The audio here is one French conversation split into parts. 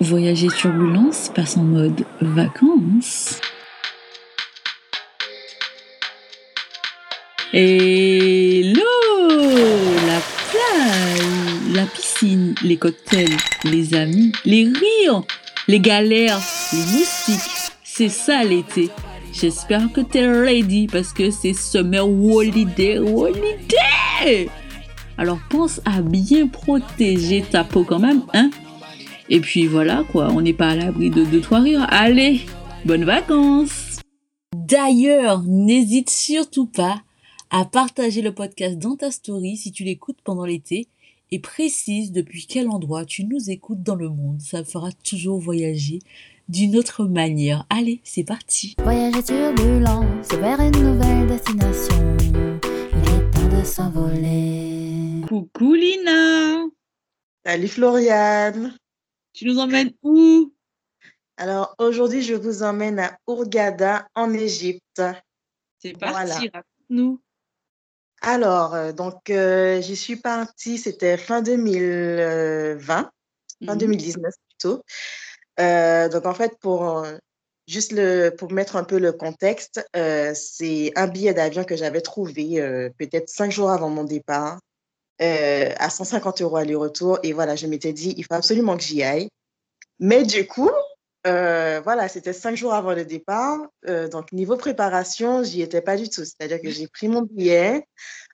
Voyager Turbulence passe en mode vacances. Hello La plage, la piscine, les cocktails, les amis, les rires, les galères, les moustiques. C'est ça l'été. J'espère que t'es ready parce que c'est Summer Holiday Holiday Alors pense à bien protéger ta peau quand même, hein? Et puis voilà quoi, on n'est pas à l'abri de deux trois rires. Allez, bonnes vacances D'ailleurs, n'hésite surtout pas à partager le podcast dans ta story si tu l'écoutes pendant l'été et précise depuis quel endroit tu nous écoutes dans le monde. Ça fera toujours voyager d'une autre manière. Allez, c'est parti. Voyager turbulent, c'est vers une nouvelle destination. Il est temps de s'envoler. Coucou Lina Salut Floriane. Tu nous emmènes où? Alors aujourd'hui, je vous emmène à Hurghada en Égypte. C'est parti, raconte-nous. Alors, euh, donc, euh, j'y suis partie, c'était fin 2020, fin Mhm. 2019 plutôt. Euh, donc, en fait, pour juste le, pour mettre un peu le contexte, euh, c'est un billet d'avion que j'avais trouvé peut-être cinq jours avant mon départ euh, à 150 euros aller-retour. Et voilà, je m'étais dit, il faut absolument que j'y aille. Mais du coup, euh, voilà, c'était cinq jours avant le départ. Euh, donc, niveau préparation, j'y étais pas du tout. C'est-à-dire que j'ai pris mon billet.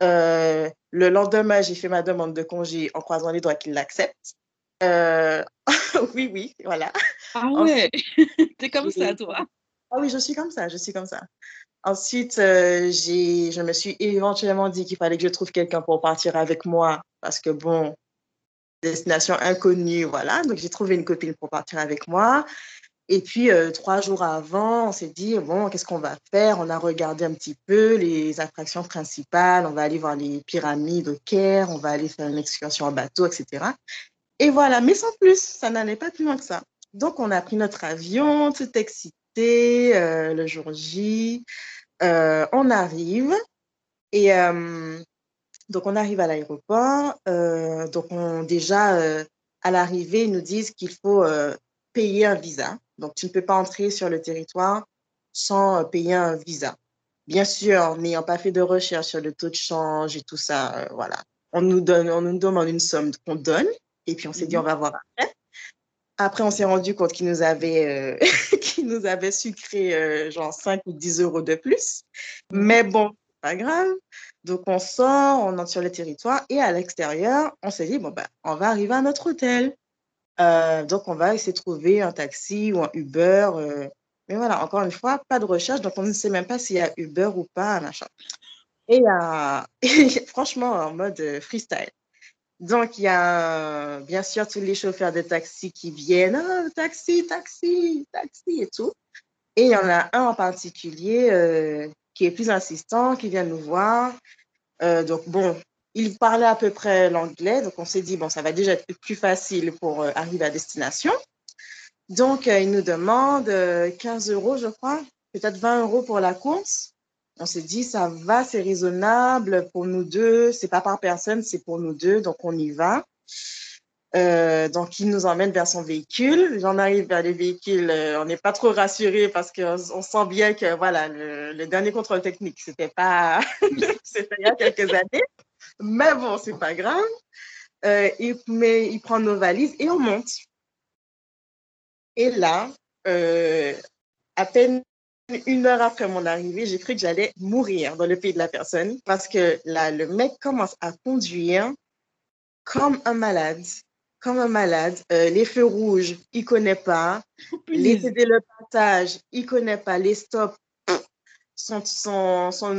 Le lendemain, j'ai fait ma demande de congé en croisant les doigts qu'il l'accepte. Euh, oui, oui, voilà. Ah ouais, T'es comme ça, toi. Ah oui, je suis comme ça, je suis comme ça. Ensuite, euh, je me suis éventuellement dit qu'il fallait que je trouve quelqu'un pour partir avec moi parce que bon, destination inconnue, voilà. Donc, j'ai trouvé une copine pour partir avec moi. Et puis, euh, trois jours avant, on s'est dit, bon, qu'est-ce qu'on va faire? On a regardé un petit peu les attractions principales. On va aller voir les pyramides au Caire, on va aller faire une excursion en bateau, etc. Et voilà, mais sans plus, ça n'allait pas plus loin que ça. Donc, on a pris notre avion, tout excité, euh, le jour J. Euh, on arrive et euh, donc on arrive à l'aéroport. Donc, on, déjà, à l'arrivée, ils nous disent qu'il faut payer un visa. Donc, tu ne peux pas entrer sur le territoire sans payer un visa. Bien sûr, n'ayant pas fait de recherche sur le taux de change et tout ça, voilà. On nous donne, on nous demande une somme qu'on donne. Et puis, on s'est dit, Mhm. on va voir après. Après, on s'est rendu compte qu'ils nous avaient, euh, nous avaient sucré euh, genre 5 ou 10 euros de plus. Mais bon, pas grave. Donc, on sort, on entre sur le territoire et à l'extérieur, on s'est dit, bon, ben, on va arriver à notre hôtel. Euh, donc, on va essayer de trouver un taxi ou un Uber. euh, mais voilà, encore une fois, pas de recherche. Donc, on ne sait même pas s'il y a Uber ou pas, machin. Et franchement, en mode freestyle. Donc, il y a bien sûr tous les chauffeurs de taxi qui viennent, Ah, taxi, taxi, taxi et tout. Et il y en a un en particulier euh, qui est plus insistant, qui vient nous voir. Euh, donc, bon, il parlait à peu près l'anglais. Donc, on s'est dit, bon, ça va déjà être plus facile pour euh, arriver à destination. Donc, euh, il nous demande euh, 15 euros, je crois, peut-être 20 euros pour la course. On s'est dit, ça va, c'est raisonnable pour nous deux. C'est pas par personne, c'est pour nous deux. Donc, on y va. Euh, donc, il nous emmène vers son véhicule. J'en arrive vers les véhicules. euh, on n'est pas trop rassuré parce qu'on on sent bien que voilà, le, dernier contrôle technique, c'était pas, c'était il y a quelques années. Mais bon, c'est pas grave. Euh, il, met, il prend nos valises et on monte. Et là, à peine une heure après mon arrivée, j'ai cru que j'allais mourir dans le pays de la personne parce que là, le mec commence à conduire comme un malade, comme un malade. Euh, les feux rouges, il connaît pas. Les. CD le partage, il connaît pas. Les stops, son, son, son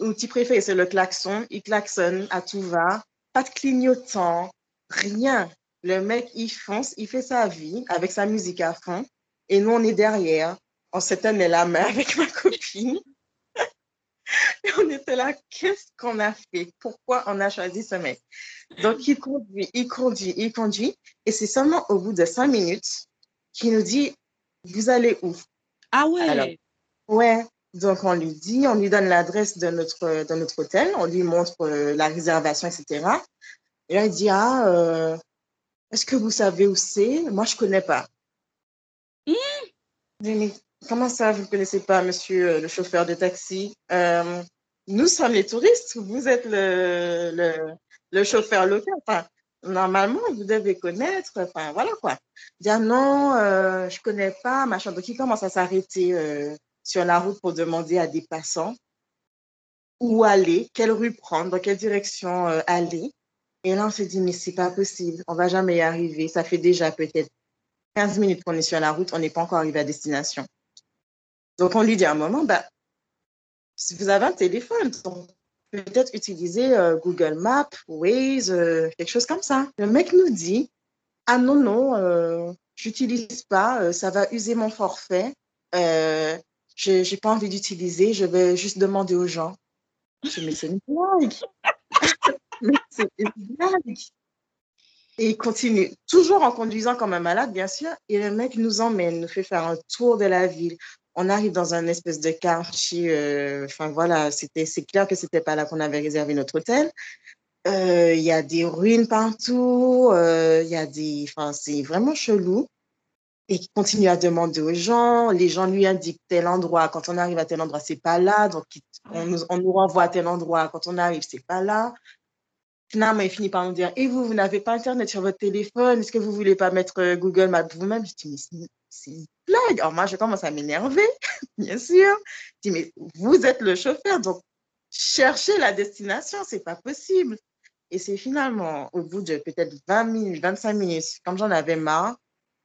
outil préféré, c'est le klaxon. Il klaxonne à tout va. Pas de clignotant, rien. Le mec, il fonce, il fait sa vie avec sa musique à fond. Et nous, on est derrière. On s'est tenu la main avec ma copine. Et on était là, qu'est-ce qu'on a fait? Pourquoi on a choisi ce mec? Donc, il conduit, il conduit, il conduit. Et c'est seulement au bout de cinq minutes qu'il nous dit, vous allez où? Ah ouais Alors, Ouais. Donc, on lui dit, on lui donne l'adresse de notre, de notre hôtel, on lui montre euh, la réservation, etc. Et là, il dit, ah, euh, est-ce que vous savez où c'est? Moi, je connais pas. Mais comment ça, vous ne connaissez pas, monsieur euh, le chauffeur de taxi? Euh, Nous sommes les touristes, vous êtes le, le, le chauffeur local. Enfin, normalement, vous devez connaître. Enfin, voilà quoi. Non, euh, je connais pas, machin. Donc, il commence à s'arrêter sur la route pour demander à des passants où aller, quelle rue prendre, dans quelle direction aller. Et là, on s'est dit, mais c'est pas possible, on va jamais y arriver. Ça fait déjà peut-être 15 minutes qu'on est sur la route, on n'est pas encore arrivé à destination. Donc, on lui dit à un moment, bah, si vous avez un téléphone, donc peut-être utiliser euh, Google Maps, Waze, euh, quelque chose comme ça. Le mec nous dit, ah non, non, euh, j'utilise pas, euh, ça va user mon forfait. Euh, je n'ai pas envie d'utiliser, je vais juste demander aux gens. Je mais c'est une blague. c'est une blague. Et il continue, toujours en conduisant comme un malade, bien sûr. Et le mec nous emmène, nous fait faire un tour de la ville. On arrive dans un espèce de quartier. euh, Enfin, voilà, c'était, c'est clair que c'était pas là qu'on avait réservé notre hôtel. Euh, Il y a des ruines partout. euh, Il y a des. Enfin, c'est vraiment chelou. Et il continue à demander aux gens. Les gens lui indiquent tel endroit. Quand on arrive à tel endroit, c'est pas là. Donc, on nous, on nous renvoie à tel endroit. Quand on arrive, c'est pas là. Finalement, il finit par nous dire Et vous, vous n'avez pas Internet sur votre téléphone Est-ce que vous voulez pas mettre Google Maps vous-même Je dis Mais c'est- blague. Alors, moi, je commence à m'énerver, bien sûr. Je dis Mais vous êtes le chauffeur, donc cherchez la destination, c'est pas possible. Et c'est finalement, au bout de peut-être 20 minutes, 25 minutes, comme j'en avais marre,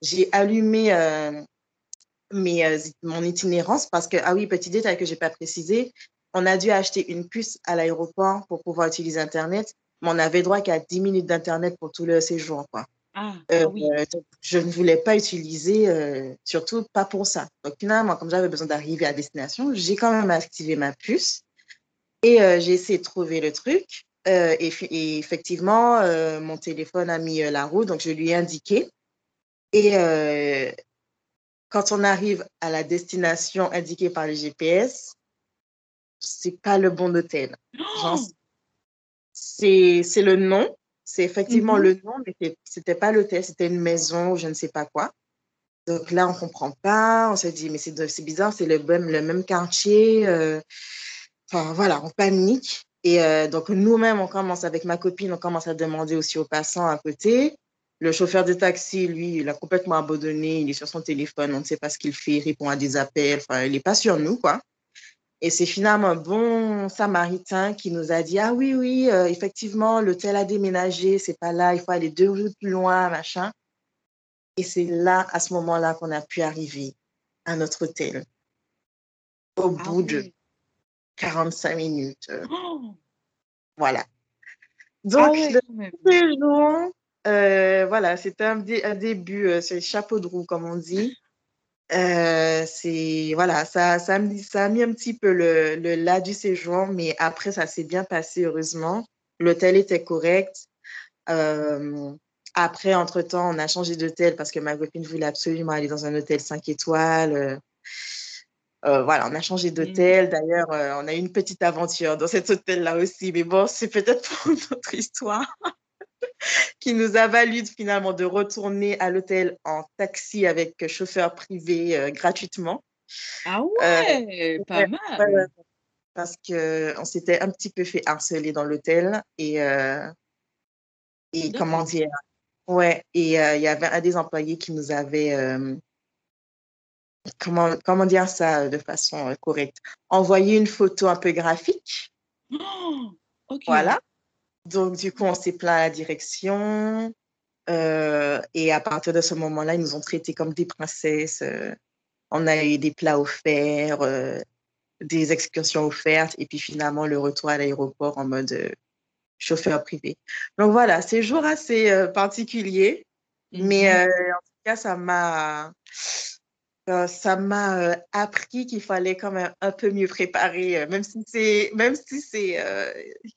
j'ai allumé euh, euh, mon itinérance parce que, ah oui, petit détail que j'ai pas précisé, on a dû acheter une puce à l'aéroport pour pouvoir utiliser Internet, mais on avait droit qu'à 10 minutes d'Internet pour tout le séjour. Quoi. Ah, Euh, ah oui. donc, je ne voulais pas utiliser, euh, surtout pas pour ça. Donc finalement, comme j'avais besoin d'arriver à destination, j'ai quand même activé ma puce et euh, j'ai essayé de trouver le truc. Euh, et, effectivement, euh, mon téléphone a mis euh, la roue, donc je lui ai indiqué. Et quand on arrive à la destination indiquée par le GPS, c'est pas le bon hôtel. Oh, c'est le nom, c'est effectivement Mhm. le nom, mais c'était pas l'hôtel, c'était une maison ou je ne sais pas quoi. Donc là, on comprend pas, on se dit, mais c'est bizarre, c'est le même, le même quartier. euh, Enfin, voilà, on panique. Et euh, donc, nous-mêmes, on commence avec ma copine, on commence à demander aussi aux passants à côté. Le chauffeur de taxi, lui, il a complètement abandonné, il est sur son téléphone, on ne sait pas ce qu'il fait, il répond à des appels, enfin, il n'est pas sur nous, quoi. Et c'est finalement un bon samaritain qui nous a dit Ah oui, oui, euh, effectivement, l'hôtel a déménagé, c'est pas là, il faut aller deux rues plus loin, machin. Et c'est là, à ce moment-là, qu'on a pu arriver à notre hôtel. Au ah bout de oui. 45 minutes. Oh, voilà. ah Donc, le séjour, euh, voilà, c'était un, dé- un début, euh, c'est chapeau de roue, comme on dit. Euh, c'est, voilà, ça, ça, a mis, ça a mis un petit peu le, le là du séjour, mais après, ça s'est bien passé, heureusement. L'hôtel était correct. Euh, après, entre-temps, on a changé d'hôtel parce que ma copine voulait absolument aller dans un hôtel 5 étoiles. Euh, voilà, on a changé Mm. d'hôtel. D'ailleurs, on a eu une petite aventure dans cet hôtel-là aussi. Mais bon, c'est peut-être pour une autre histoire qui nous a valu finalement de retourner à l'hôtel en taxi avec chauffeur privé euh, gratuitement. Ah Euh, ouais, pas mal. parce qu'on s'était un petit peu fait harceler dans l'hôtel. Et, euh, et comment dire Ouais, et euh, il y avait un des employés qui nous avait, euh, comment, comment dire ça de façon euh, correcte, envoyé une photo un peu graphique. Oh. Voilà. Donc, du coup, on s'est plaint à la direction. euh, et à partir de ce moment-là, ils nous ont traités comme des princesses. euh, on a eu des plats offerts, euh, des excursions offertes, et puis finalement, le retour à l'aéroport en mode chauffeur privé. Donc voilà, séjour assez particulier, mais Mhm. euh, en tout cas, ça m'a ça m'a euh, appris qu'il fallait quand même un peu mieux préparer, euh, même si c'est même si c'est euh,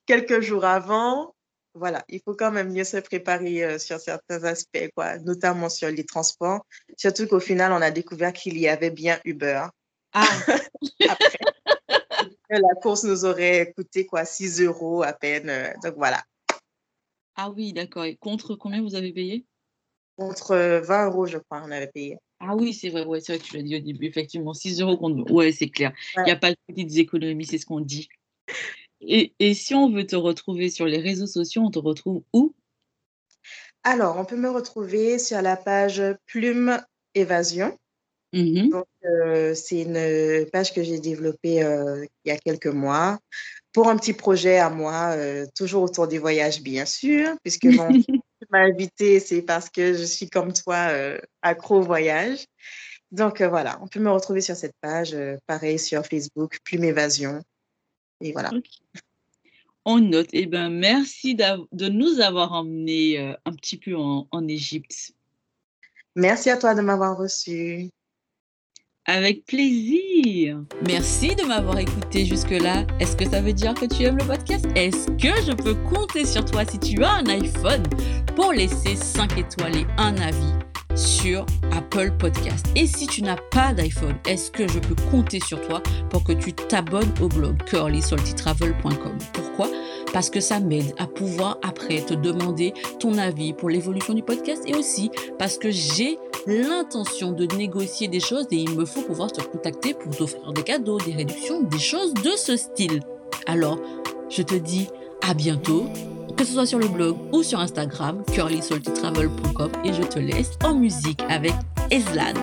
quelques jours avant. Voilà, il faut quand même mieux se préparer euh, sur certains aspects, quoi, notamment sur les transports. Surtout qu'au final, on a découvert qu'il y avait bien Uber. Ah, Après, la course nous aurait coûté quoi, 6 euros à peine. donc voilà. ah oui, d'accord. Et contre combien vous avez payé? Contre 20 euros, je crois, on avait payé. Ah oui, c'est vrai, ouais, c'est vrai que tu l'as dit au début, effectivement. 6 euros contre. Ouais, c'est clair. Il n'y a pas de petites économies, c'est ce qu'on dit. Et, et, si on veut te retrouver sur les réseaux sociaux, on te retrouve où? Alors, on peut me retrouver sur la page Plume Évasion. Mmh Donc, euh, c'est une page que j'ai développée euh, il y a quelques mois pour un petit projet à moi, euh, toujours autour des voyages, bien sûr, puisque tu m'as invité, c'est parce que je suis comme toi, accro au voyage. Donc, voilà, on peut me retrouver sur cette page, pareil sur Facebook, Plume Évasion. Et voilà. On note. Eh ben, merci de nous avoir emmenés un petit peu en, en Égypte. Merci à toi de m'avoir reçu. Avec plaisir. Merci de m'avoir écouté jusque-là. Est-ce que ça veut dire que tu aimes le podcast? Est-ce que je peux compter sur toi si tu as un iPhone? Pour laisser 5 étoiles et un avis sur Apple Podcast. Et si tu n'as pas d'iPhone, est-ce que je peux compter sur toi pour que tu t'abonnes au blog curlysaltytravel.com Pourquoi? Parce que ça m'aide à pouvoir après te demander ton avis pour l'évolution du podcast et aussi parce que j'ai l'intention de négocier des choses et il me faut pouvoir te contacter pour t'offrir des cadeaux, des réductions, des choses de ce style. Alors, je te dis à bientôt, que ce soit sur le blog ou sur Instagram, curlysaltytravel.com et je te laisse en musique avec Eslan.